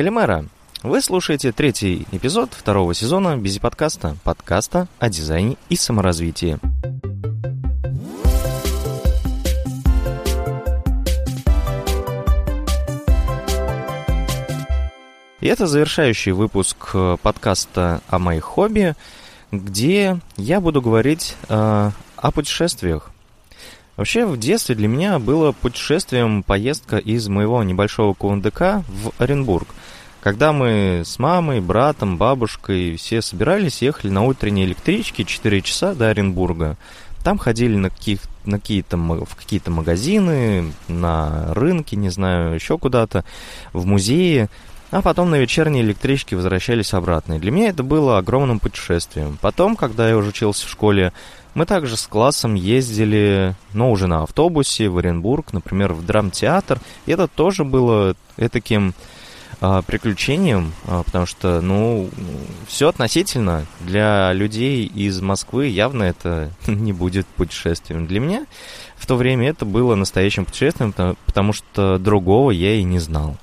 Калимера. Вы слушаете третий эпизод второго сезона Бизи подкаста, подкаста о дизайне и саморазвитии. И это завершающий выпуск э, подкаста о моих хобби, где я буду говорить э, о путешествиях. Вообще, в детстве для меня было путешествием поездка из моего небольшого КУНДК в Оренбург. Когда мы с мамой, братом, бабушкой все собирались, ехали на утренней электричке 4 часа до Оренбурга. Там ходили на, каких, на какие-то, в какие-то магазины, на рынки, не знаю, еще куда-то, в музеи а потом на вечерней электричке возвращались обратно. И для меня это было огромным путешествием. Потом, когда я уже учился в школе, мы также с классом ездили, но уже на автобусе в Оренбург, например, в драмтеатр. И это тоже было таким а, приключением, а, потому что, ну, все относительно. Для людей из Москвы явно это не будет путешествием. Для меня в то время это было настоящим путешествием, потому что другого я и не знал.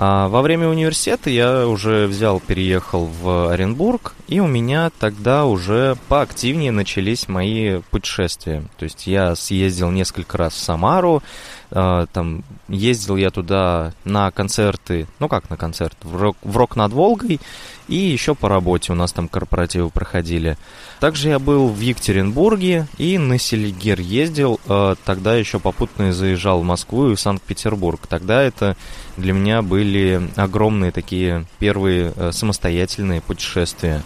А во время университета я уже взял, переехал в Оренбург, и у меня тогда уже поактивнее начались мои путешествия. То есть я съездил несколько раз в Самару, там ездил я туда на концерты, ну как на концерт, в рок, в рок над Волгой, и еще по работе у нас там корпоративы проходили. Также я был в Екатеринбурге и на Селигер ездил, э, тогда еще попутно заезжал в Москву и в Санкт-Петербург. Тогда это для меня были огромные такие первые э, самостоятельные путешествия.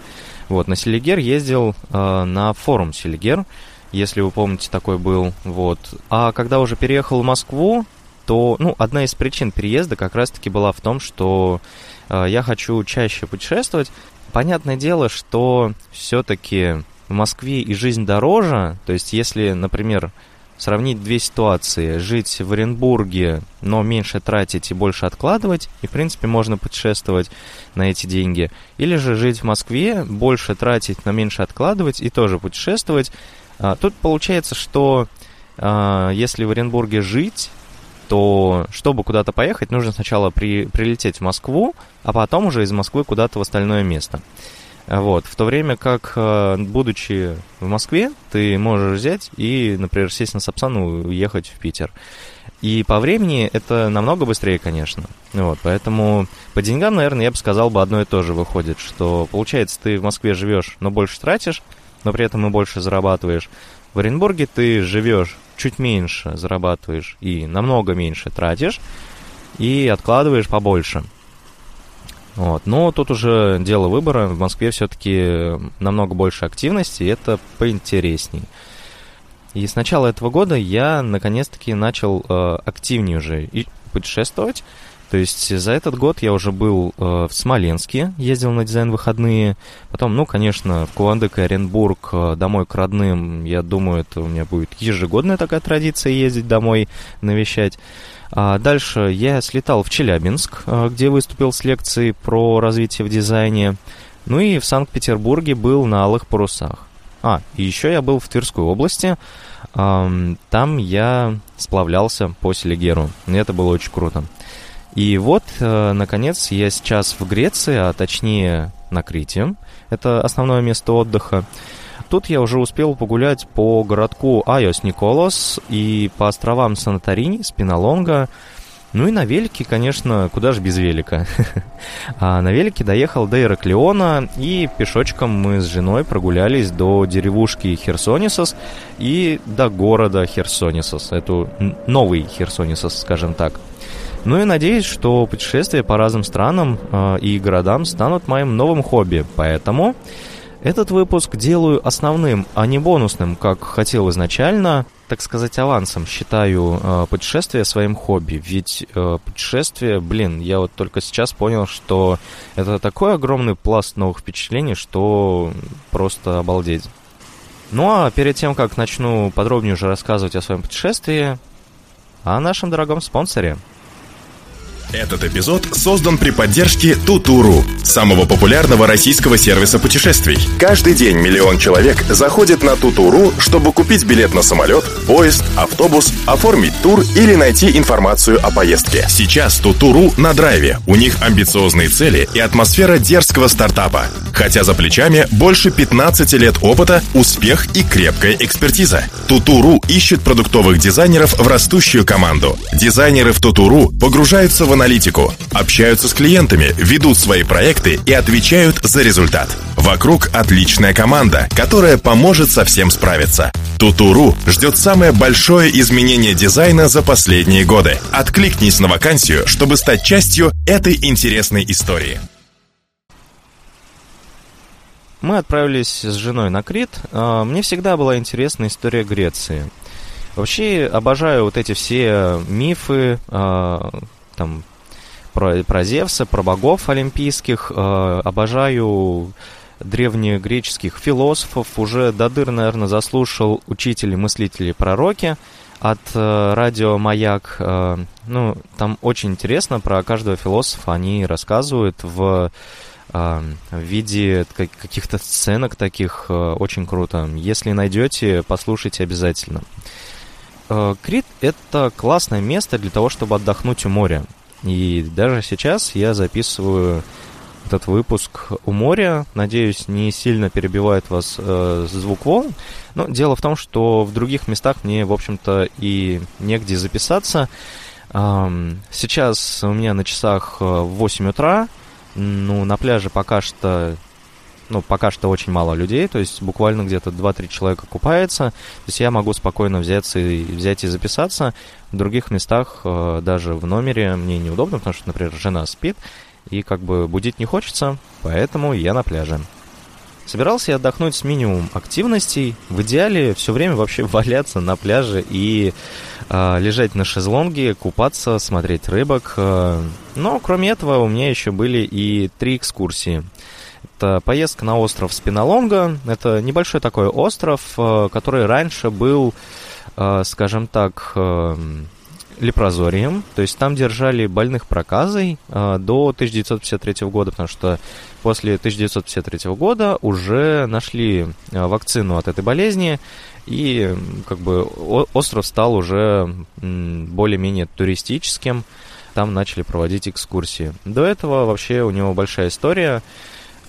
Вот, на Селигер ездил э, на форум Селигер, если вы помните, такой был. Вот. А когда уже переехал в Москву, то, ну, одна из причин переезда как раз-таки была в том, что э, я хочу чаще путешествовать. Понятное дело, что все-таки в Москве и жизнь дороже. То есть, если, например, сравнить две ситуации. Жить в Оренбурге, но меньше тратить и больше откладывать, и, в принципе, можно путешествовать на эти деньги. Или же жить в Москве, больше тратить, но меньше откладывать и тоже путешествовать. А, тут получается, что а, если в Оренбурге жить, то чтобы куда-то поехать, нужно сначала при, прилететь в Москву, а потом уже из Москвы куда-то в остальное место. Вот. В то время как, э, будучи в Москве, ты можешь взять и, например, сесть на Сапсан и уехать в Питер. И по времени это намного быстрее, конечно. Вот, поэтому по деньгам, наверное, я бы сказал бы одно и то же выходит, что получается ты в Москве живешь, но больше тратишь, но при этом и больше зарабатываешь. В Оренбурге ты живешь чуть меньше, зарабатываешь и намного меньше тратишь, и откладываешь побольше. Вот. Но тут уже дело выбора. В Москве все-таки намного больше активности, и это поинтересней. И с начала этого года я наконец-таки начал э, активнее уже и путешествовать. То есть за этот год я уже был э, в Смоленске, ездил на дизайн-выходные. Потом, ну, конечно, в Кувандык и Оренбург э, домой к родным. Я думаю, это у меня будет ежегодная такая традиция ездить домой, навещать. А дальше я слетал в Челябинск, э, где выступил с лекцией про развитие в дизайне. Ну и в Санкт-Петербурге был на Алых Парусах. А, и еще я был в Тверской области. Там я сплавлялся по Селигеру. Это было очень круто. И вот, э, наконец, я сейчас в Греции, а точнее на Крите. Это основное место отдыха. Тут я уже успел погулять по городку Айос Николос и по островам Санторини, Спиналонга. Ну и на велике, конечно, куда же без велика. а на велике доехал до Ираклиона, и пешочком мы с женой прогулялись до деревушки Херсонисос и до города Херсонисос. Это новый Херсонисос, скажем так. Ну и надеюсь, что путешествия по разным странам э, и городам станут моим новым хобби. Поэтому этот выпуск делаю основным, а не бонусным, как хотел изначально. Так сказать, авансом считаю э, путешествие своим хобби. Ведь э, путешествие, блин, я вот только сейчас понял, что это такой огромный пласт новых впечатлений, что просто обалдеть. Ну а перед тем, как начну подробнее уже рассказывать о своем путешествии, о нашем дорогом спонсоре – Этот эпизод создан при поддержке Тутуру, самого популярного российского сервиса путешествий. Каждый день миллион человек заходит на Тутуру, чтобы купить билет на самолет, поезд, автобус, оформить тур или найти информацию о поездке. Сейчас Тутуру на драйве. У них амбициозные цели и атмосфера дерзкого стартапа. Хотя за плечами больше 15 лет опыта, успех и крепкая экспертиза. Тутуру ищет продуктовых дизайнеров в растущую команду. Дизайнеры в Тутуру погружаются в аналитику, общаются с клиентами, ведут свои проекты и отвечают за результат. Вокруг отличная команда, которая поможет со всем справиться. Тутуру ждет самое большое изменение дизайна за последние годы. Откликнись на вакансию, чтобы стать частью этой интересной истории. Мы отправились с женой на Крит. А, мне всегда была интересна история Греции. Вообще обожаю вот эти все мифы, а, там про, про Зевса, про богов олимпийских. Э, обожаю древнегреческих философов. Уже до дыр, наверное, заслушал учители, мыслители, пророки от э, радио «Маяк». Э, ну, там очень интересно про каждого философа. Они рассказывают в в виде каких-то сценок таких очень круто. Если найдете, послушайте обязательно. Крит — это классное место для того, чтобы отдохнуть у моря. И даже сейчас я записываю этот выпуск у моря. Надеюсь, не сильно перебивает вас э, звук волн. Но дело в том, что в других местах мне, в общем-то, и негде записаться. Эм, сейчас у меня на часах 8 э, утра. Ну, на пляже пока что ну, пока что очень мало людей, то есть буквально где-то 2-3 человека купается, то есть я могу спокойно взяться и взять и записаться. В других местах, э, даже в номере, мне неудобно, потому что, например, жена спит, и как бы будить не хочется, поэтому я на пляже. Собирался я отдохнуть с минимум активностей. В идеале все время вообще валяться на пляже и э, лежать на шезлонге, купаться, смотреть рыбок. Э, но кроме этого у меня еще были и три экскурсии. Это поездка на остров Спинолонга. Это небольшой такой остров, э, который раньше был, э, скажем так, э, лепрозорием, то есть там держали больных проказой до 1953 года, потому что после 1953 года уже нашли вакцину от этой болезни, и как бы остров стал уже более-менее туристическим, там начали проводить экскурсии. До этого вообще у него большая история.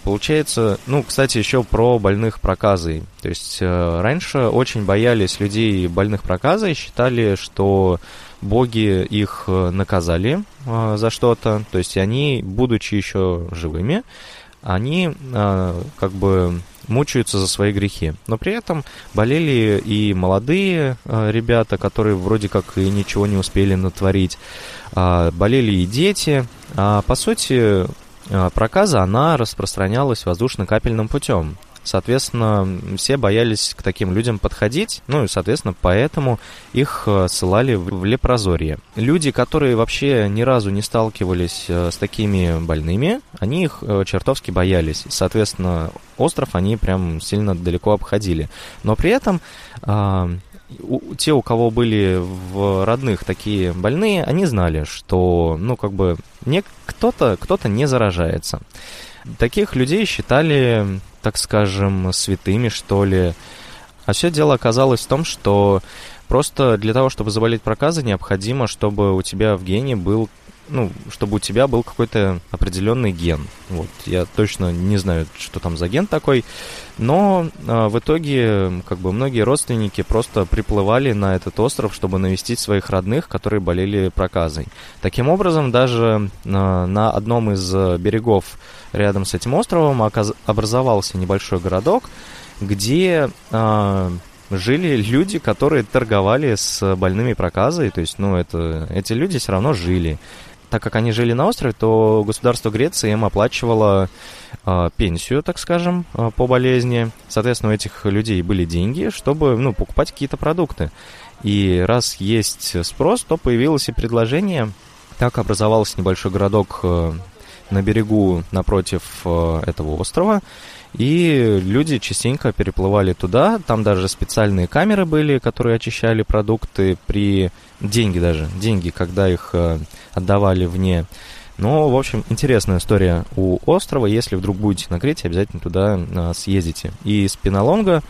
Получается, ну, кстати, еще про больных проказой. То есть э, раньше очень боялись людей больных проказой, считали, что боги их э, наказали э, за что-то. То есть они, будучи еще живыми, они э, как бы мучаются за свои грехи. Но при этом болели и молодые э, ребята, которые вроде как и ничего не успели натворить. Э, болели и дети. А по сути, проказа, она распространялась воздушно-капельным путем. Соответственно, все боялись к таким людям подходить, ну и, соответственно, поэтому их э, ссылали в лепрозорье. Люди, которые вообще ни разу не сталкивались э, с такими больными, они их э, чертовски боялись. Соответственно, остров они прям сильно далеко обходили. Но при этом те, у кого были в родных такие больные, они знали, что, ну, как бы, не, кто-то, кто-то не заражается. Таких людей считали, так скажем, святыми, что ли. А все дело оказалось в том, что просто для того, чтобы заболеть проказой, необходимо, чтобы у тебя в гене был ну, чтобы у тебя был какой-то определенный ген. Вот, я точно не знаю, что там за ген такой, но э, в итоге, как бы, многие родственники просто приплывали на этот остров, чтобы навестить своих родных, которые болели проказой. Таким образом, даже э, на одном из берегов рядом с этим островом образовался небольшой городок, где э, жили люди, которые торговали с больными проказой, то есть, ну, это, эти люди все равно жили так как они жили на острове, то государство Греции им оплачивало э, пенсию, так скажем, э, по болезни. Соответственно, у этих людей были деньги, чтобы ну, покупать какие-то продукты. И раз есть спрос, то появилось и предложение. Так образовался небольшой городок э, на берегу напротив этого острова. И люди частенько переплывали туда. Там даже специальные камеры были, которые очищали продукты при... Деньги даже. Деньги, когда их отдавали вне. Но, в общем, интересная история у острова. Если вдруг будете на Крете, обязательно туда съездите. И Спинолонга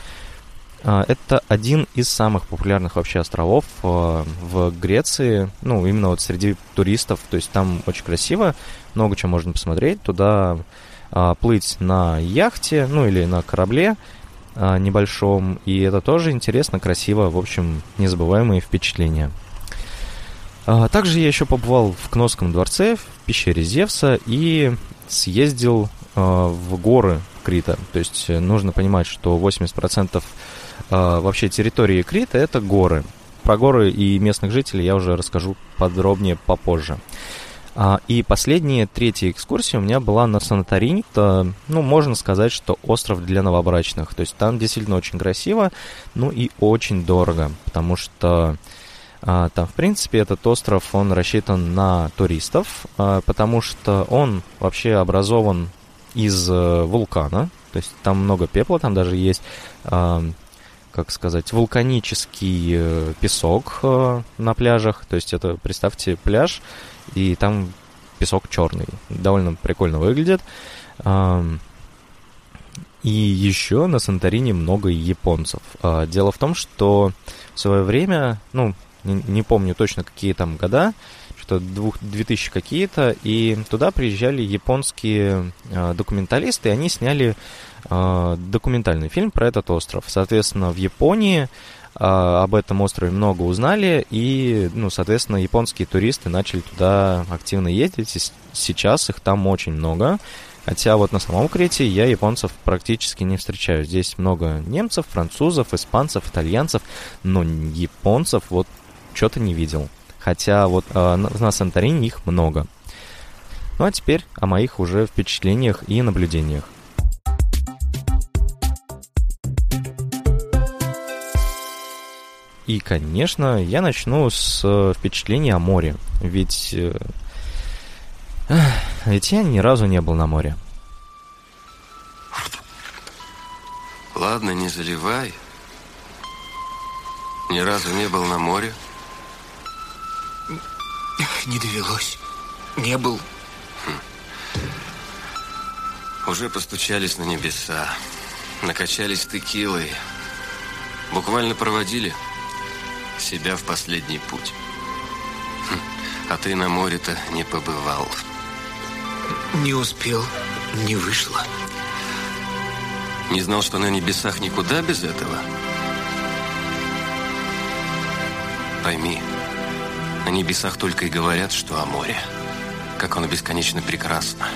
а, это один из самых популярных вообще островов в Греции, ну, именно вот среди туристов, то есть там очень красиво, много чего можно посмотреть, туда а, плыть на яхте, ну, или на корабле небольшом, и это тоже интересно, красиво, в общем, незабываемые впечатления. Также я еще побывал в Кносском дворце, в пещере Зевса, и съездил в горы Крита. То есть э, нужно понимать, что 80% а, вообще территории Крита это горы. Про горы и местных жителей я уже расскажу подробнее попозже. А, и последняя, третья экскурсия у меня была на Санторини. Это, ну, можно сказать, что остров для новобрачных. То есть там действительно очень красиво, ну и очень дорого, потому что а, там, в принципе, этот остров, он рассчитан на туристов, а, потому что он вообще образован из а, вулкана, то есть там много пепла, там даже есть как сказать, вулканический э, песок э, на пляжах. То есть это, представьте, пляж, и там песок черный. Довольно прикольно выглядит. И еще на Санторине много японцев. А, дело в том, что в свое время, ну, не, не помню точно какие там года, что 2000 какие-то, и туда приезжали японские э, документалисты, и они сняли э, документальный фильм про этот остров. Соответственно, в Японии об этом острове много узнали, и, ну, соответственно, японские туристы начали туда активно ездить, и сейчас их там очень много. Хотя вот на самом Крете я японцев практически не встречаю. Здесь много немцев, французов, испанцев, итальянцев, но японцев вот что-то не видел. Хотя вот э, на Санторини их много. Ну а теперь о моих уже впечатлениях и наблюдениях. И, конечно, я начну с э, впечатления о море. Ведь... Э, ведь я ни разу не был на море. Ладно, не заливай. Ни разу не был на море. Не довелось. Не был. Хм. Уже постучались на небеса. Накачались текилой. Буквально проводили себя в последний путь. Хм. А ты на море-то не побывал. Не успел, не вышло. Не знал, что на небесах никуда без этого? Пойми, на небесах только и говорят, что о море. Как оно бесконечно прекрасно.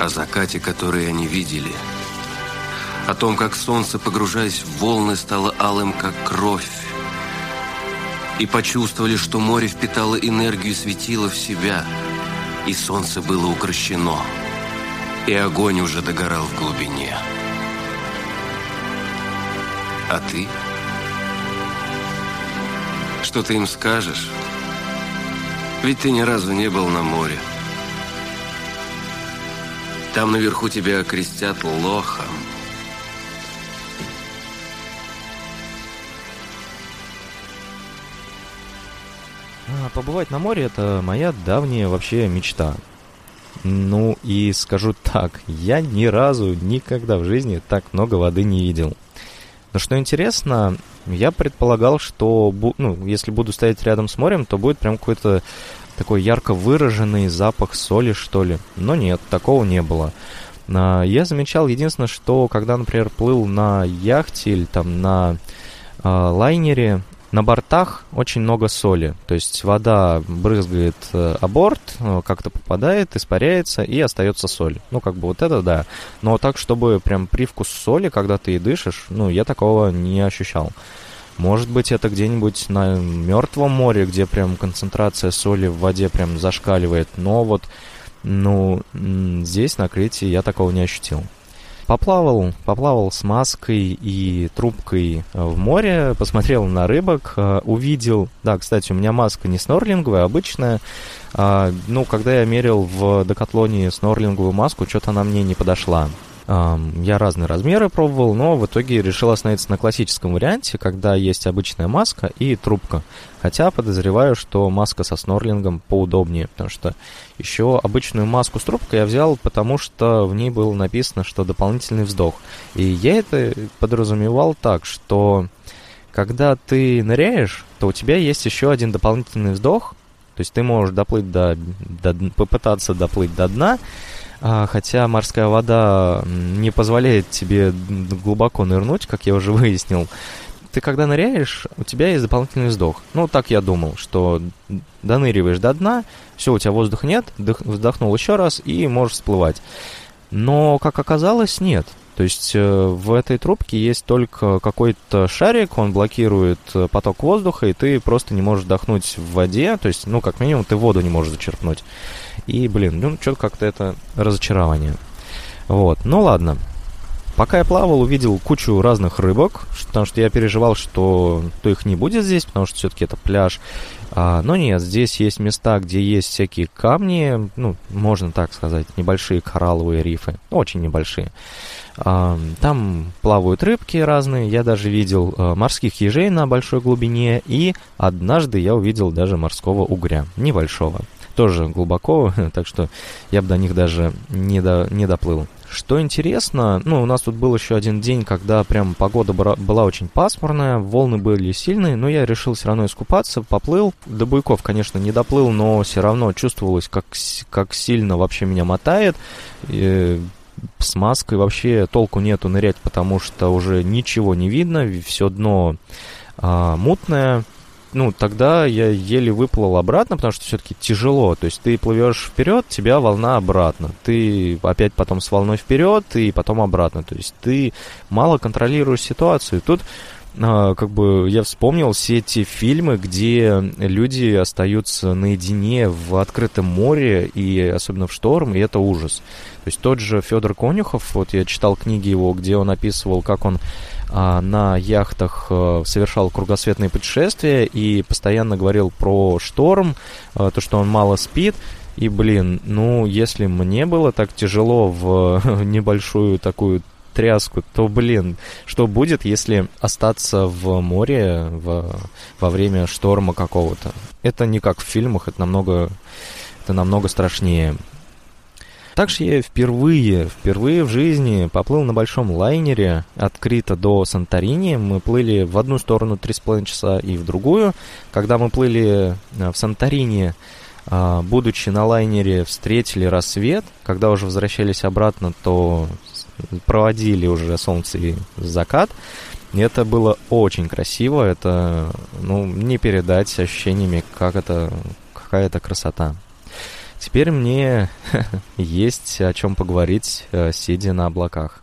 О закате, который они видели. О том, как солнце, погружаясь в волны, стало алым, как кровь. И почувствовали, что море впитало энергию и светило в себя. И солнце было укращено. И огонь уже догорал в глубине. А ты... Что ты им скажешь? Ведь ты ни разу не был на море. Там наверху тебя окрестят лохом. Побывать на море это моя давняя вообще мечта. Ну и скажу так, я ни разу никогда в жизни так много воды не видел. Но что интересно, я предполагал, что ну, если буду стоять рядом с морем, то будет прям какой-то такой ярко выраженный запах соли, что ли. Но нет, такого не было. А, я замечал единственное, что когда, например, плыл на яхте или там на э, лайнере, на бортах очень много соли, то есть вода брызгает э, о борт, э, как-то попадает, испаряется и остается соль. Ну, как бы вот это да. Но так, чтобы прям привкус соли, когда ты и дышишь, ну, я такого не ощущал. Может быть, это где-нибудь на Мертвом море, где прям концентрация соли в воде прям зашкаливает, но вот, ну, здесь, на Крите, я такого не ощутил. Поплавал, поплавал с маской и трубкой в море, посмотрел на рыбок, увидел... Да, кстати, у меня маска не снорлинговая, а обычная. Ну, когда я мерил в Декатлоне снорлинговую маску, что-то она мне не подошла. Я разные размеры пробовал, но в итоге решил остановиться на классическом варианте, когда есть обычная маска и трубка. Хотя подозреваю, что маска со снорлингом поудобнее, потому что еще обычную маску с трубкой я взял, потому что в ней было написано, что дополнительный вздох. И я это подразумевал так, что когда ты ныряешь, то у тебя есть еще один дополнительный вздох, то есть ты можешь доплыть до, до попытаться доплыть до дна, хотя морская вода не позволяет тебе глубоко нырнуть, как я уже выяснил. Ты когда ныряешь, у тебя есть дополнительный вздох. Ну, так я думал, что доныриваешь до дна, все, у тебя воздуха нет, вздохнул еще раз и можешь всплывать. Но, как оказалось, нет. То есть э, в этой трубке есть только какой-то шарик, он блокирует э, поток воздуха, и ты просто не можешь вдохнуть в воде. То есть, ну, как минимум, ты воду не можешь зачерпнуть. И, блин, ну, что-то как-то это разочарование. Вот, ну ладно. Пока я плавал, увидел кучу разных рыбок, потому что я переживал, что то их не будет здесь, потому что все-таки это пляж. А, но нет, здесь есть места, где есть всякие камни, ну, можно так сказать, небольшие коралловые рифы, очень небольшие. Там плавают рыбки разные, я даже видел а, морских ежей на большой глубине, и однажды я увидел даже морского угря, небольшого. Тоже глубоко, так что я бы до них даже не, до, не доплыл. Что интересно, ну, у нас тут был еще один день, когда прям погода была очень пасмурная, волны были сильные, но я решил все равно искупаться, поплыл. До буйков, конечно, не доплыл, но все равно чувствовалось, как, как сильно вообще меня мотает. И с маской вообще толку нету нырять, потому что уже ничего не видно, все дно а, мутное. Ну, тогда я еле выплыл обратно, потому что все-таки тяжело. То есть ты плывешь вперед, тебя волна обратно. Ты опять потом с волной вперед и потом обратно. То есть ты мало контролируешь ситуацию. Тут как бы я вспомнил все эти фильмы, где люди остаются наедине в открытом море и особенно в шторм, и это ужас. То есть тот же Федор Конюхов, вот я читал книги его, где он описывал, как он а, на яхтах а, совершал кругосветные путешествия и постоянно говорил про шторм, а, то, что он мало спит. И, блин, ну, если мне было так тяжело в небольшую такую тряску, то, блин, что будет, если остаться в море в, во время шторма какого-то? Это не как в фильмах, это намного, это намного страшнее. Также я впервые, впервые в жизни поплыл на большом лайнере от Крита до Санторини. Мы плыли в одну сторону 3,5 часа и в другую. Когда мы плыли э, в Санторини, э, будучи на лайнере, встретили рассвет. Когда уже возвращались обратно, то проводили уже солнце и закат. И это было очень красиво, это, ну, не передать ощущениями, как это, какая это красота. Теперь мне есть о чем поговорить, э, сидя на облаках.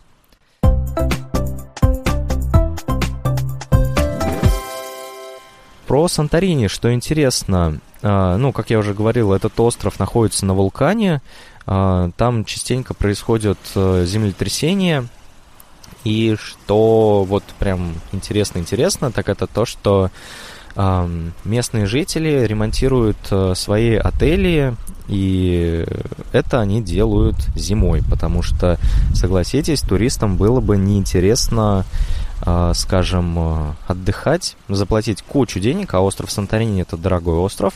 Про Санторини, что интересно, э, ну, как я уже говорил, этот остров находится на вулкане, а, там частенько происходят э, землетрясения. И что вот прям интересно-интересно, так это то, что местные жители ремонтируют э, свои отели, и это они делают зимой, потому что, согласитесь, туристам было бы неинтересно, э, скажем, отдыхать, заплатить кучу денег, а остров Санторини это дорогой остров,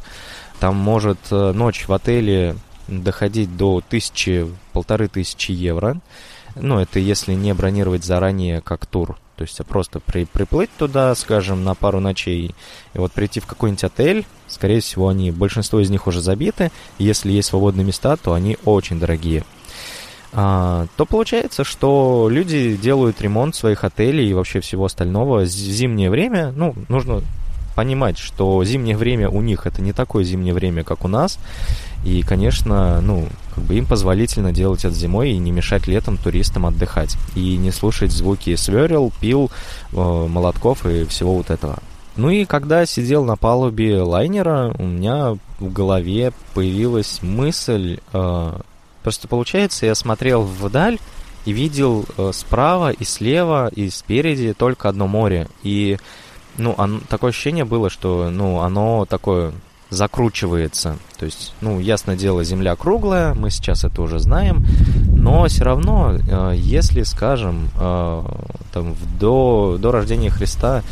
там может ночь в отеле доходить до тысячи, полторы тысячи евро. Ну, это если не бронировать заранее как тур. То есть просто при, приплыть туда, скажем, на пару ночей, и вот прийти в какой-нибудь отель, скорее всего, они, большинство из них уже забиты, если есть свободные места, то они очень дорогие. А, то получается, что люди делают ремонт своих отелей и вообще всего остального в зимнее время. Ну, нужно понимать, что зимнее время у них это не такое зимнее время, как у нас. И, конечно, ну, как бы им позволительно делать это зимой и не мешать летом туристам отдыхать. И не слушать звуки сверел, пил, э, молотков и всего вот этого. Ну и когда сидел на палубе лайнера, у меня в голове появилась мысль... Э, просто получается, я смотрел вдаль и видел э, справа и слева и спереди только одно море. И, ну, он, такое ощущение было, что, ну, оно такое закручивается. То есть, ну, ясное дело, Земля круглая, мы сейчас это уже знаем, но все равно, э, если, скажем, э, там, до, до рождения Христа,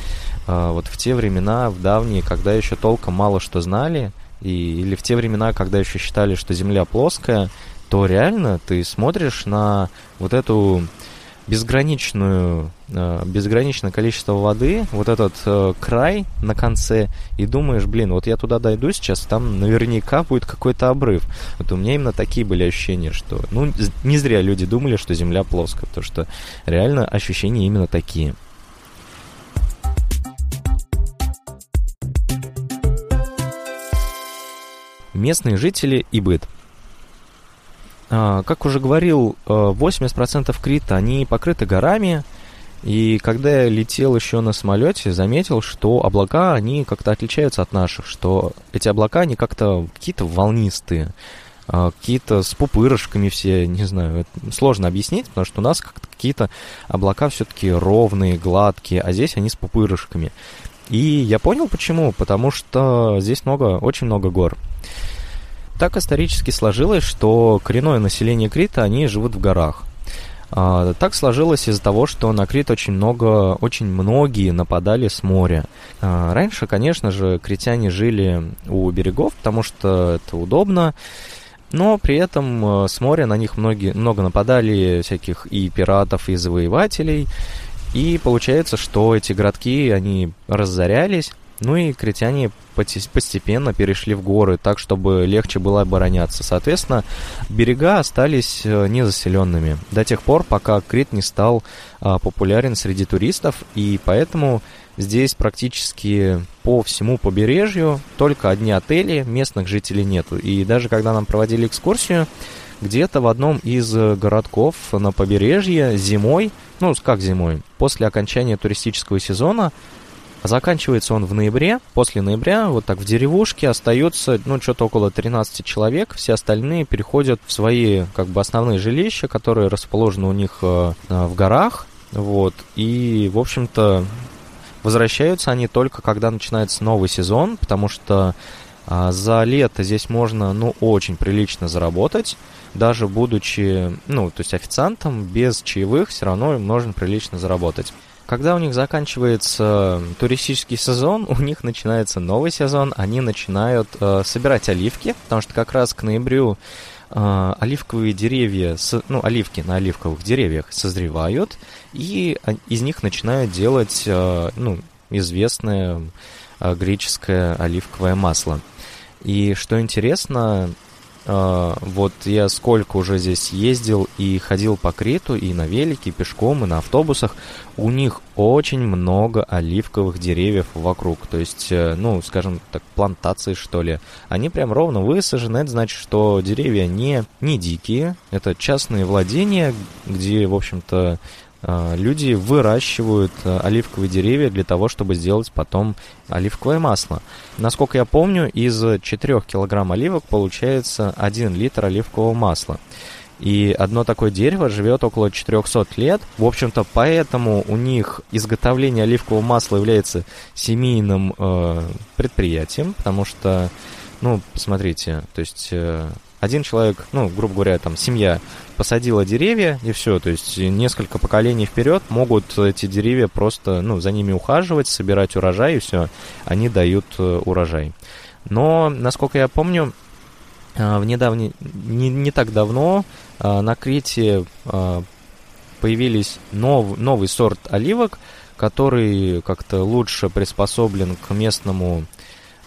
э, вот в те времена, в давние, когда еще толком мало что знали, и, или в те времена, когда еще считали, что Земля плоская, то реально ты смотришь на вот эту безграничную, э, безграничное количество воды, вот этот э, край на конце, и думаешь, блин, вот я туда дойду сейчас, там наверняка будет какой-то обрыв. Вот у меня именно такие были ощущения, что, ну, не зря люди думали, что Земля плоская, потому что реально ощущения именно такие. Местные жители и быт – как уже говорил, 80% э, Крита, они покрыты горами, и когда я летел еще на самолете, заметил, что облака, они как-то отличаются от наших, что эти облака, они как-то какие-то волнистые, а, какие-то с пупырышками все, не знаю, сложно объяснить, потому что у нас как-то какие-то облака все-таки ровные, гладкие, а здесь они с пупырышками. И я понял почему, потому что здесь много, очень много гор. Так исторически сложилось, что коренное население Крита, они живут в горах. А, так сложилось из-за того, что на Крит очень много, очень многие нападали с моря. А, раньше, конечно же, критяне жили у берегов, потому что это удобно, но при этом э, с моря на них многие, много нападали всяких и пиратов, и завоевателей, и получается, что эти городки, они разорялись, ну и критяне постепенно перешли в горы, так, чтобы легче было обороняться. Соответственно, берега остались э, незаселенными до тех пор, пока Крит не стал а, популярен среди туристов, и поэтому здесь практически по всему побережью только одни отели, местных жителей нету. И даже когда нам проводили экскурсию, где-то в одном из городков на побережье зимой, ну как зимой, после окончания туристического сезона Заканчивается он в ноябре. После ноября вот так в деревушке остается, ну, что-то около 13 человек. Все остальные переходят в свои, как бы, основные жилища, которые расположены у них э, в горах. Вот. И, в общем-то, возвращаются они только, когда начинается новый сезон, потому что а, за лето здесь можно, ну, очень прилично заработать. Даже будучи, ну, то есть официантом, без чаевых, все равно можно прилично заработать. Когда у них заканчивается туристический сезон, у них начинается новый сезон, они начинают э, собирать оливки, потому что как раз к ноябрю э, оливковые деревья, с, ну, оливки на оливковых деревьях созревают, и из них начинают делать, э, ну, известное э, греческое оливковое масло. И что интересно, вот я сколько уже здесь ездил и ходил по Криту, и на велике, и пешком, и на автобусах. У них очень много оливковых деревьев вокруг. То есть, э, ну, скажем так, плантации, что ли. Они прям ровно высажены. Это значит, что деревья не, не дикие. Это частные владения, где, в общем-то, а, люди выращивают а, оливковые деревья для того, чтобы сделать потом оливковое масло. Насколько я помню, из 4 килограмм оливок получается 1 литр оливкового масла. И одно такое дерево живет около 400 лет. В общем-то, поэтому у них изготовление оливкового масла является семейным э, предприятием, потому что, ну, смотрите, то есть э, один человек, ну, грубо говоря, там, семья посадила деревья, и все, то есть несколько поколений вперед могут эти деревья просто, ну, за ними ухаживать, собирать урожай, и все, они дают э, урожай. Но, насколько я помню, э, в недавний, не, не так давно э, на Крите появились нов, новый сорт оливок, который как-то лучше приспособлен к местному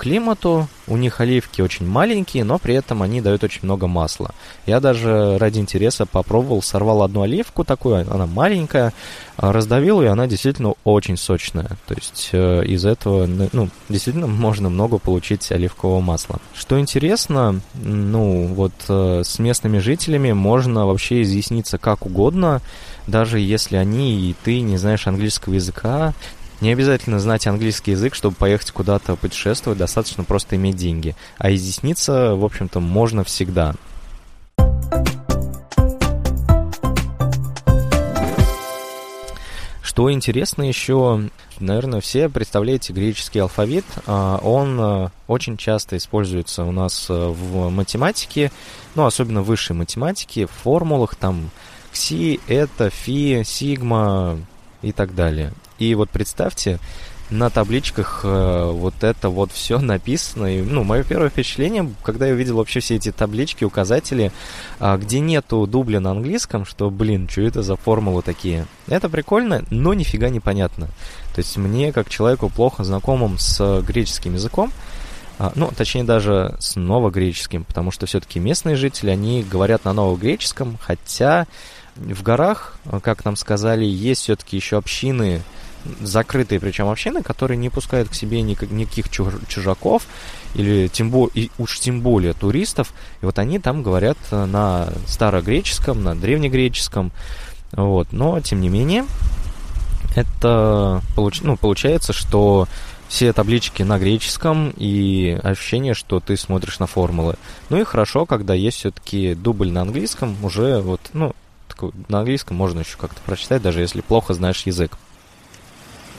климату. У них оливки очень маленькие, но при этом они дают очень много масла. Я даже ради интереса попробовал, сорвал одну оливку такую, она маленькая, а, раздавил, и она действительно очень сочная. То есть э, из этого, ну, действительно можно много получить оливкового масла. Что интересно, ну, вот э, с местными жителями можно вообще изъясниться как угодно, даже если они и ты не знаешь английского языка, не обязательно знать английский язык, чтобы поехать куда-то путешествовать, достаточно просто иметь деньги. А изъясниться, в общем-то, можно всегда. Что интересно еще, наверное, все представляете греческий алфавит. А, он э, очень часто используется у нас э, в математике, ну, особенно в высшей математике, в формулах, там, кси, это, фи, сигма и так далее. И вот представьте, на табличках э, вот это вот все написано. И, ну, мое первое впечатление, когда я увидел вообще все эти таблички, указатели, э, где нету дубля на английском, что, блин, что это за формулы такие. Это прикольно, но нифига не понятно. То есть мне, как человеку плохо знакомым с греческим языком, э, ну, точнее даже с новогреческим, потому что все-таки местные жители, они говорят на новогреческом, хотя в горах, как нам сказали, есть все-таки еще общины, закрытые причем общины, которые не пускают к себе никаких чужаков или тем более, и уж тем более туристов. И вот они там говорят э, на старогреческом, на древнегреческом. Вот. Но, тем не менее, это получ... ну, получается, что все таблички на греческом и ощущение, что ты смотришь на формулы. Ну и хорошо, когда есть все-таки дубль на английском, уже вот, ну, на английском можно еще как-то прочитать, даже если плохо знаешь язык.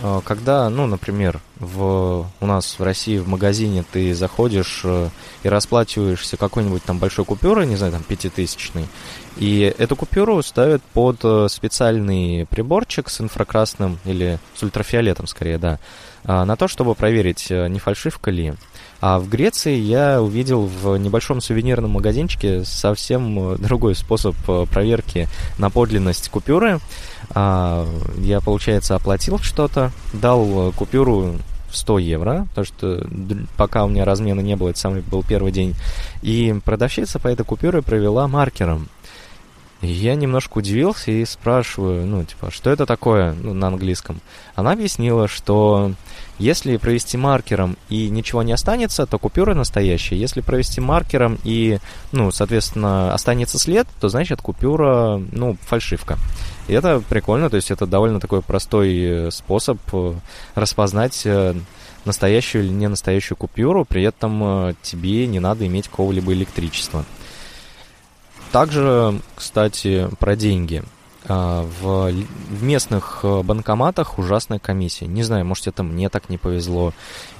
А, когда, ну, например, в, у нас в России в магазине ты заходишь э, и расплачиваешься какой-нибудь там большой купюрой, не знаю, там пятитысячной, и эту купюру ставят под э, специальный приборчик с инфракрасным или с ультрафиолетом, скорее, да, а, на то, чтобы проверить, э, не фальшивка ли. А в Греции я увидел в небольшом сувенирном магазинчике совсем другой способ проверки на подлинность купюры. А, я, получается, оплатил что-то, дал э, купюру в 100 евро, потому что пока у меня размена не было, это самый был первый день. И продавщица по этой купюре провела маркером. Я немножко удивился и спрашиваю, ну, типа, что это такое ну, на английском. Она объяснила, что если провести маркером и ничего не останется, то купюра настоящая. Если провести маркером и, ну, соответственно, останется след, то значит купюра, ну, фальшивка. И это прикольно, то есть это довольно такой простой э, способ э, распознать э, настоящую или не настоящую купюру, при этом тебе не надо иметь какого-либо электричества. Также, кстати, про деньги. А, в, в местных банкоматах ужасная комиссия. Не знаю, может это мне так не повезло,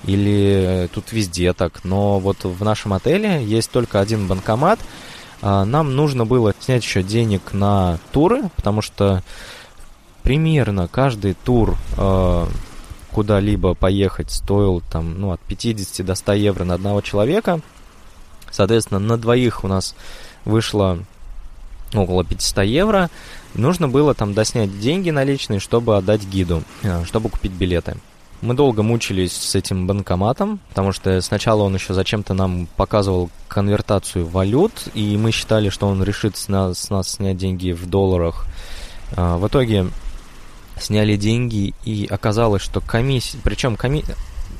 или тут везде так, но вот в нашем отеле есть только один банкомат, а, нам нужно было снять еще денег на туры, потому что примерно каждый тур э, куда-либо поехать стоил там, ну, от 50 до 100 евро на одного человека. Соответственно, на двоих у нас вышло около 500 евро. Нужно было там доснять деньги наличные, чтобы отдать гиду, э, чтобы купить билеты. Мы долго мучились с этим банкоматом, потому что сначала он еще зачем-то нам показывал конвертацию валют, и мы считали, что он решит с нас, с нас снять деньги в долларах. А, в итоге сняли деньги, и оказалось, что комиссия, причем коми...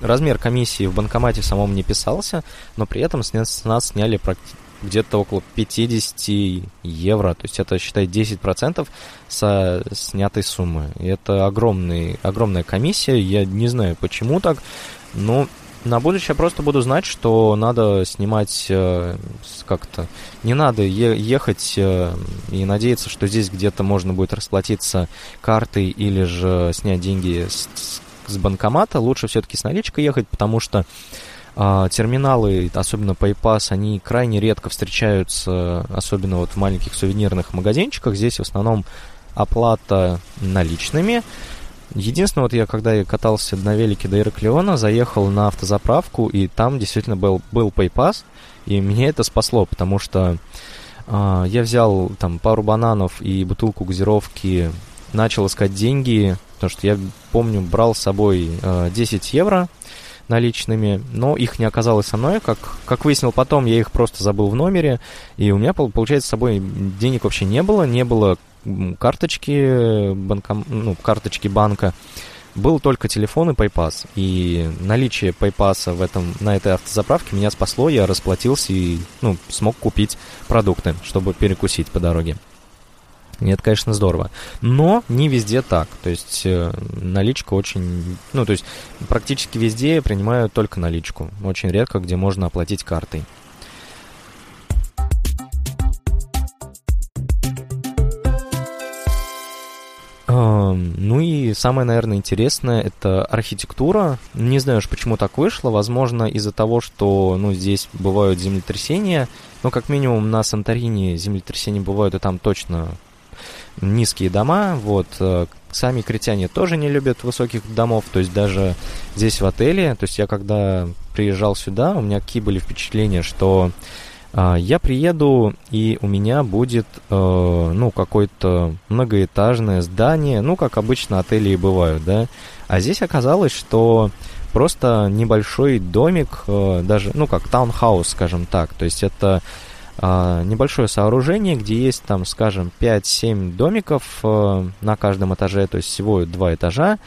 размер комиссии в банкомате самом не писался, но при этом с нас сняли практически где-то около 50 евро, то есть это, считай, 10% со снятой суммы. И это огромный, огромная комиссия, я не знаю, почему так, но на будущее просто буду знать, что надо снимать э, как-то. Не надо е- ехать э, и надеяться, что здесь где-то можно будет расплатиться картой или же снять деньги с, с банкомата. Лучше все-таки с наличкой ехать, потому что терминалы, особенно PayPass, они крайне редко встречаются, особенно вот в маленьких сувенирных магазинчиках. Здесь в основном оплата наличными. Единственное, вот я когда я катался на велике до Ираклиона, заехал на автозаправку, и там действительно был, был PayPass, и меня это спасло, потому что э, я взял там пару бананов и бутылку газировки, начал искать деньги, потому что я помню, брал с собой э, 10 евро, наличными, но их не оказалось со мной. Как, как выяснил потом, я их просто забыл в номере, и у меня, получается, с собой денег вообще не было, не было карточки, банком, ну, карточки банка, был только телефон и PayPass. И наличие PayPass в этом, на этой автозаправке меня спасло, я расплатился и ну, смог купить продукты, чтобы перекусить по дороге. И это, конечно, здорово. Но не везде так. То есть э, наличка очень... Ну, то есть практически везде принимают только наличку. Очень редко, где можно оплатить картой. А, Ну и самое, наверное, интересное – это архитектура. Не знаю уж, почему так вышло. Возможно, из-за того, что ну, здесь бывают землетрясения. Но как минимум на Санторини землетрясения бывают, и там точно низкие дома. Вот. Э, сами критяне тоже не любят высоких домов. То есть даже здесь в отеле, то есть я когда приезжал сюда, у меня какие были впечатления, что а, я приеду, и у меня будет, э, ну, какое-то многоэтажное здание, ну, как обычно отели и бывают, да. А здесь оказалось, что просто небольшой домик, э, даже, ну, как таунхаус, скажем так. То есть это небольшое сооружение, где есть там, скажем, 5-7 домиков э, на каждом этаже, то есть всего два этажа,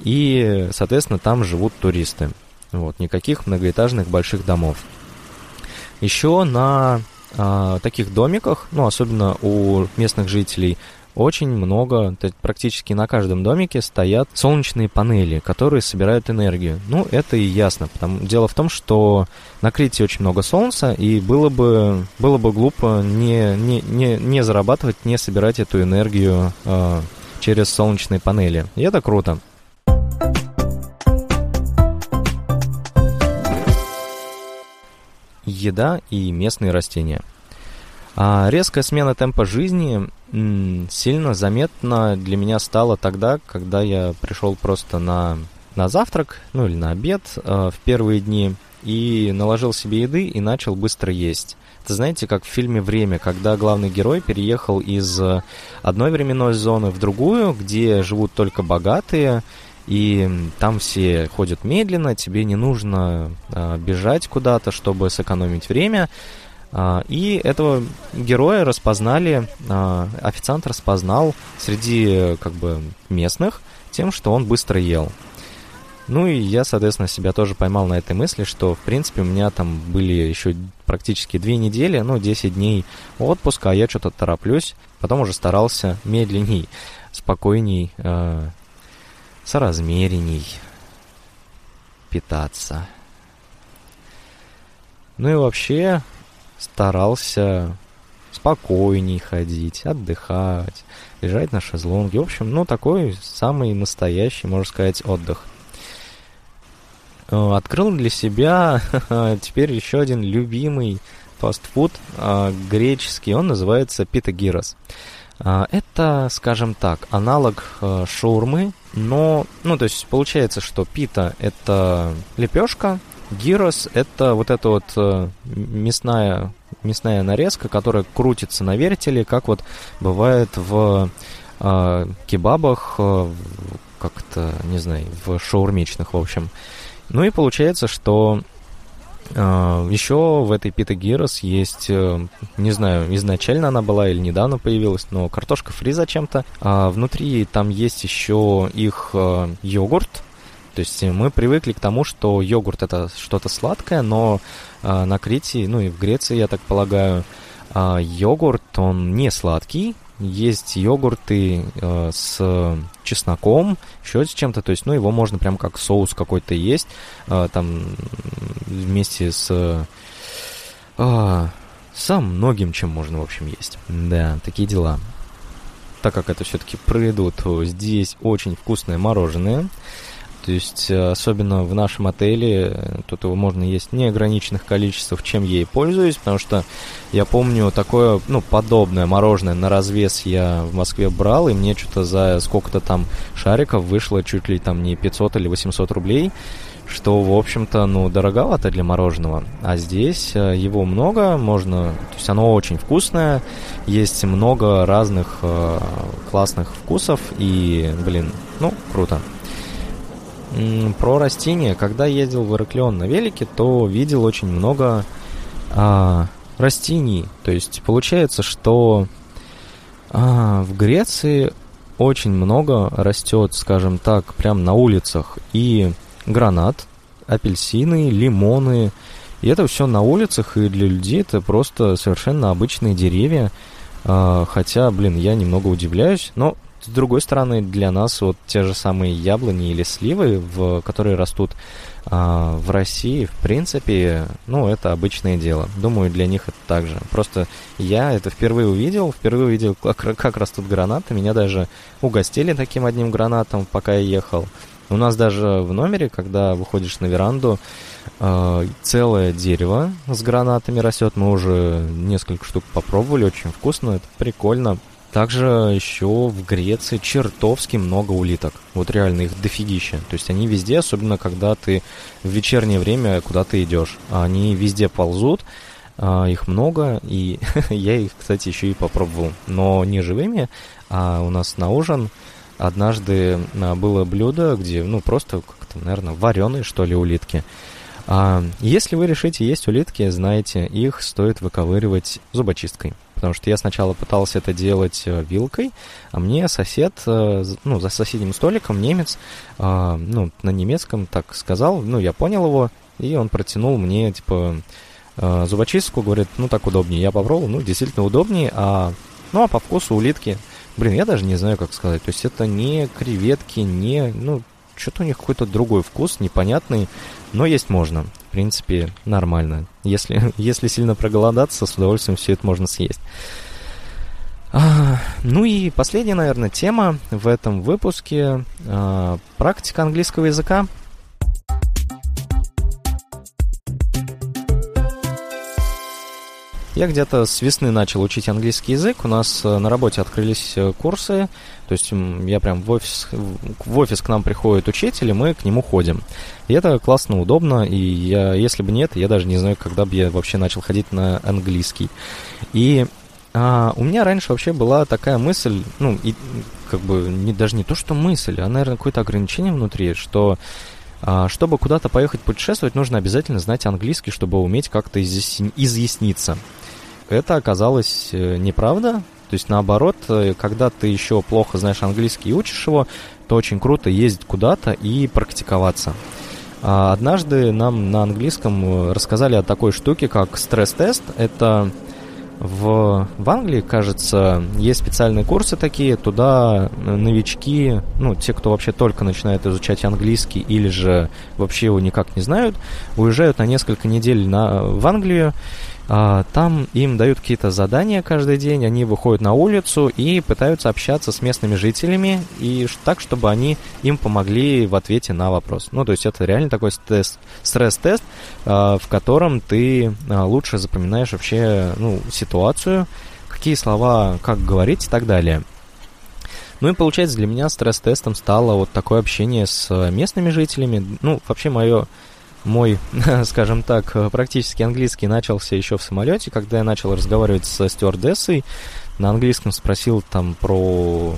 и, соответственно, там живут туристы. Вот, никаких многоэтажных больших домов. Еще на э, таких домиках, ну, особенно у местных жителей, очень много, практически на каждом домике стоят солнечные панели, которые собирают энергию. Ну, это и ясно. Потому, дело в том, что на Крите очень много солнца, и было бы, было бы глупо не, не, не, не зарабатывать, не собирать эту энергию э, через солнечные панели. И это круто. еда и местные растения. А резкая смена темпа жизни сильно заметна для меня стала тогда, когда я пришел просто на, на завтрак, ну или на обед э, в первые дни, и наложил себе еды и начал быстро есть. Это знаете, как в фильме «Время», когда главный герой переехал из одной временной зоны в другую, где живут только богатые, и там все ходят медленно, тебе не нужно а, бежать куда-то, чтобы сэкономить время. А, и этого героя распознали, а, официант распознал среди как бы местных тем, что он быстро ел. Ну и я, соответственно, себя тоже поймал на этой мысли, что, в принципе, у меня там были еще практически две недели, ну, 10 дней отпуска, а я что-то тороплюсь. Потом уже старался медленней, спокойней э, соразмеренней питаться. Ну и вообще старался спокойней ходить, отдыхать, лежать на шезлонге. В общем, ну такой самый настоящий, можно сказать, отдых. Э, открыл для себя теперь еще один любимый фастфуд э, греческий. Он называется питагирос. Э, это, скажем так, аналог шаурмы, но, ну, то есть получается, что пита – это лепешка, гирос – это вот эта вот э, мясная, мясная нарезка, которая крутится на вертеле, как вот бывает в э, кебабах, э, как-то, не знаю, в шаурмичных, в общем. Ну и получается, что а, Еще в этой Пита Гирос есть, э, не знаю, изначально она была или недавно появилась, но картошка фри зачем-то. А внутри там есть еще их э, йогурт. То есть мы привыкли к тому, что йогурт это что-то сладкое, но а, на Крите, ну и в Греции, я так полагаю, а, йогурт, он не сладкий, есть йогурты э, с чесноком, еще с чем-то, то есть, ну, его можно прям как соус какой-то есть, э, там, вместе с... Э, со многим, чем можно, в общем, есть. Да, такие дела. Так как это все-таки про еду, то здесь очень вкусное мороженое. То есть, э, особенно в нашем отеле, э, тут его можно есть неограниченных количествах, чем я и пользуюсь, потому что я помню такое, ну, подобное мороженое на развес я в Москве брал, и мне что-то за сколько-то там шариков вышло чуть ли там не 500 или 800 рублей, что, в общем-то, ну, дороговато для мороженого. А здесь э, его много, можно... То есть оно очень вкусное, есть много разных э, классных вкусов, и, блин, ну, круто. Про растения. Когда ездил в Ираклион на велике, то видел очень много а, растений. То есть получается, что а, в Греции очень много растет, скажем так, прям на улицах. И гранат, апельсины, лимоны. И это все на улицах, и для людей это просто совершенно обычные деревья. А, хотя, блин, я немного удивляюсь, но с другой стороны, для нас вот те же самые яблони или сливы, в, которые растут а, в России, в принципе, ну, это обычное дело. Думаю, для них это так же. Просто я это впервые увидел, впервые увидел, как, как растут гранаты. Меня даже угостили таким одним гранатом, пока я ехал. У нас даже в номере, когда выходишь на веранду, э, целое дерево с гранатами растет. Мы уже несколько штук попробовали, очень вкусно, это прикольно. Также еще в Греции чертовски много улиток. Вот реально их дофигища. То есть они везде, особенно когда ты в вечернее время куда-то идешь. Они везде ползут, а, их много, и я их, кстати, еще и попробовал. Но не живыми, а у нас на ужин однажды а, было блюдо, где, ну, просто как-то, наверное, вареные, что ли, улитки. А, если вы решите есть улитки, знаете, их стоит выковыривать зубочисткой. Потому что я сначала пытался это делать э, вилкой, а мне сосед, э, ну, за соседним столиком немец, э, ну, на немецком так сказал, ну, я понял его, и он протянул мне, типа, зубочистку, говорит, ну, так удобнее. Я попробовал, ну, действительно удобнее, а, ну, а по вкусу улитки, блин, я даже не знаю, как сказать, то есть это не креветки, не, ну, что-то у них какой-то другой вкус, непонятный, но есть можно. В принципе, нормально. Если, если сильно проголодаться, с удовольствием все это можно съесть. А, ну и последняя, наверное, тема в этом выпуске. А, практика английского языка. Я где-то с весны начал учить английский язык. У нас э, на работе открылись э, курсы. То есть я прям в офис, в офис к нам приходит учитель, и мы к нему ходим. И это классно, удобно. И я, если бы нет, я даже не знаю, когда бы я вообще начал ходить на английский. И а, у меня раньше вообще была такая мысль, ну, и как бы не, даже не то, что мысль, а, наверное, какое-то ограничение внутри, что а, чтобы куда-то поехать путешествовать, нужно обязательно знать английский, чтобы уметь как-то изъясниться. Это оказалось э, неправда. То есть наоборот, э, когда ты еще плохо знаешь английский и учишь его, то очень круто ездить куда-то и практиковаться. А однажды нам на английском э, рассказали о такой штуке, как стресс-тест. Это в, в Англии, кажется, есть специальные курсы такие, туда новички, ну, те, кто вообще только начинает изучать английский или же вообще его никак не знают, уезжают на несколько недель на, в Англию, там им дают какие-то задания каждый день, они выходят на улицу и пытаются общаться с местными жителями, и так, чтобы они им помогли в ответе на вопрос. Ну, то есть это реально такой тест, стресс-тест, а, в котором ты а, лучше запоминаешь вообще ну, ситуацию, какие слова, как говорить и так далее. Ну и получается для меня стресс-тестом стало вот такое общение с местными жителями. Ну, вообще мое мой, скажем так, практически английский начался еще в самолете, когда я начал разговаривать со стюардессой. На английском спросил там про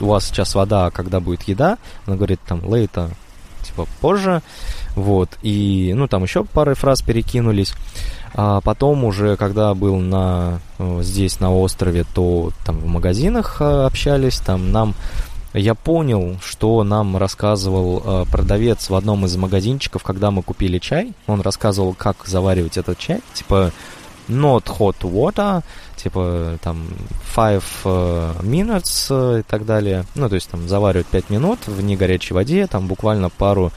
у вас сейчас вода, а когда будет еда? Она говорит там later, типа позже. Вот. И, ну, там еще пары фраз перекинулись. А потом уже, когда был на, э, здесь, на острове, то там в магазинах э, общались, там нам я понял, что нам рассказывал э, продавец в одном из магазинчиков, когда мы купили чай. Он рассказывал, как заваривать этот чай. Типа, not hot water, типа, там, five uh, minutes uh, и так далее. Ну, то есть, там, заваривать 5 минут в негорячей воде, там, буквально пару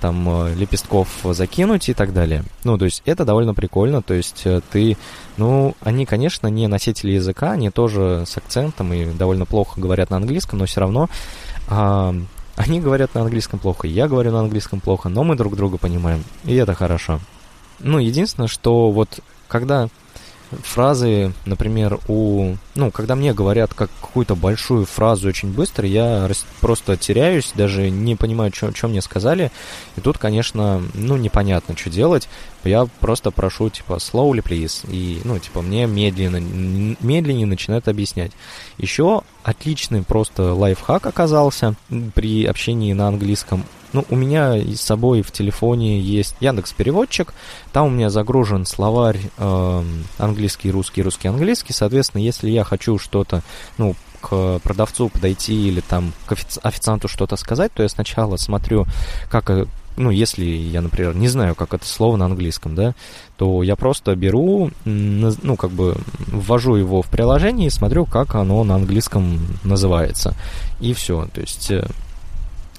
там э, лепестков закинуть и так далее. Ну, то есть это довольно прикольно, то есть э, ты, ну, они, конечно, не носители языка, они тоже с акцентом и довольно плохо говорят на английском, но все равно а, они говорят на английском плохо, я говорю на английском плохо, но мы друг друга понимаем, и это хорошо. Ну, единственное, что вот когда фразы, например, у... Ну, когда мне говорят как какую-то большую фразу очень быстро, я просто теряюсь, даже не понимаю, что мне сказали. И тут, конечно, ну, непонятно, что делать. Я просто прошу, типа, slowly, please. И, ну, типа, мне медленно, медленнее начинают объяснять. Еще отличный просто лайфхак оказался при общении на английском. Ну, у меня с собой в телефоне есть Яндекс Переводчик, там у меня загружен словарь э, английский, русский, русский, английский. Соответственно, если я хочу что-то, ну, к продавцу подойти или там к официанту что-то сказать, то я сначала смотрю, как э, ну, если я, например, не знаю, как это слово на английском, да, то я просто беру, ну, как бы ввожу его в приложение и смотрю, как оно на английском называется. И все. То есть, э,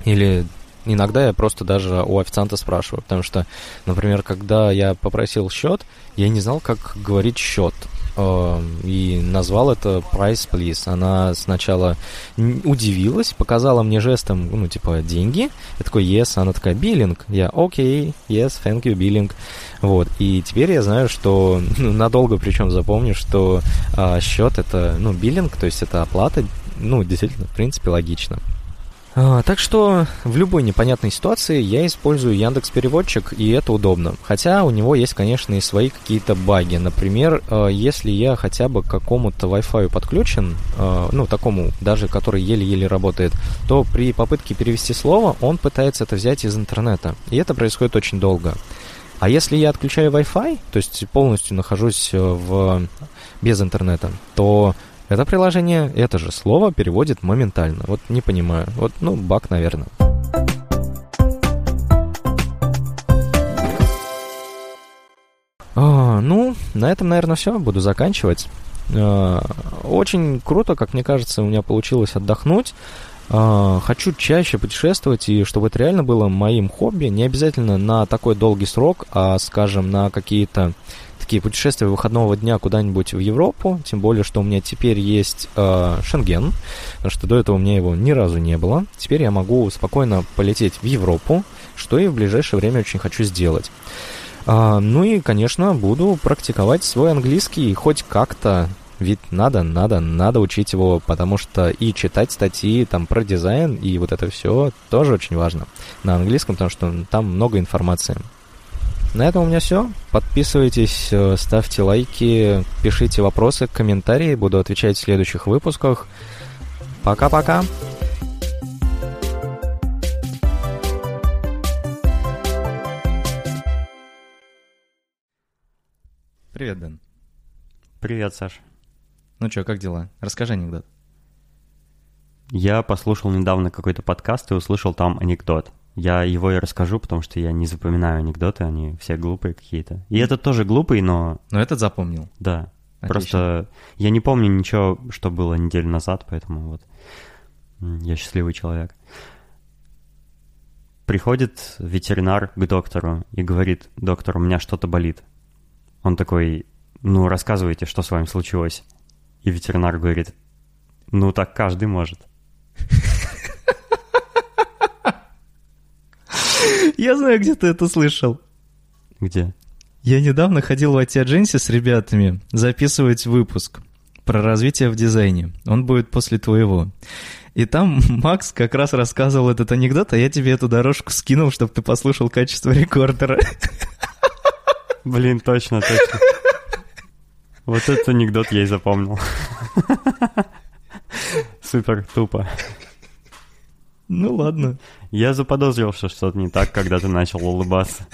или иногда я просто даже у официанта спрашиваю, потому что, например, когда я попросил счет, я не знал, как говорить счет. Эм, и назвал это Price Please. Она сначала удивилась, показала мне жестом, ну, типа, деньги. Я такой, yes, она такая, биллинг. Я, окей, yes, thank you, биллинг. Вот, и теперь я знаю, что, ну, надолго причем запомню, что а, счет это, ну, биллинг, то есть это оплата, ну, действительно, в принципе, логично. А, так что в любой непонятной ситуации я использую Яндекс Переводчик, и это удобно. Хотя у него есть, конечно, и свои какие-то баги. Например, а, если я хотя бы к какому-то Wi-Fi подключен, а, ну, такому даже, который еле-еле работает, то при попытке перевести слово он пытается это взять из интернета. И это происходит очень долго. А если я отключаю Wi-Fi, то есть полностью нахожусь э, в... без интернета, то это приложение это же слово переводит моментально. Вот не понимаю. Вот, ну, баг, наверное. А, ну, на этом, наверное, все. Буду заканчивать. А, очень круто, как мне кажется, у меня получилось отдохнуть. А, хочу чаще путешествовать, и чтобы это реально было моим хобби, не обязательно на такой долгий срок, а, скажем, на какие-то такие путешествия выходного дня куда-нибудь в Европу, тем более, что у меня теперь есть э, Шенген, потому что до этого у меня его ни разу не было. Теперь я могу спокойно полететь в Европу, что и в ближайшее время очень хочу сделать. А, ну и, конечно, буду практиковать свой английский хоть как-то, ведь надо, надо, надо учить его, потому что и читать статьи там про дизайн и вот это все тоже очень важно на английском, потому что там много информации. На этом у меня все. Подписывайтесь, э, ставьте лайки, пишите вопросы, комментарии. Буду отвечать в следующих выпусках. Пока-пока. Привет, Дэн. Привет, Саш. Ну что, как дела? Расскажи анекдот. Я послушал недавно какой-то подкаст и услышал там анекдот. Я его и расскажу, потому что я не запоминаю анекдоты, они все глупые какие-то. И этот тоже глупый, но... Но этот запомнил. Да. Отлично. Просто я не помню ничего, что было неделю назад, поэтому вот я счастливый человек. Приходит ветеринар к доктору и говорит, доктор, у меня что-то болит. Он такой, ну, рассказывайте, что с вами случилось. И ветеринар говорит, ну, так каждый может. Я знаю, где ты это слышал. Где? Я недавно ходил в IT с ребятами записывать выпуск про развитие в дизайне. Он будет после твоего. И там Макс как раз рассказывал этот анекдот, а я тебе эту дорожку скинул, чтобы ты послушал качество рекордера. Блин, точно, точно. Вот этот анекдот я и запомнил. Супер, тупо. Ну ладно. Я заподозрил, что что-то не так, когда ты начал улыбаться.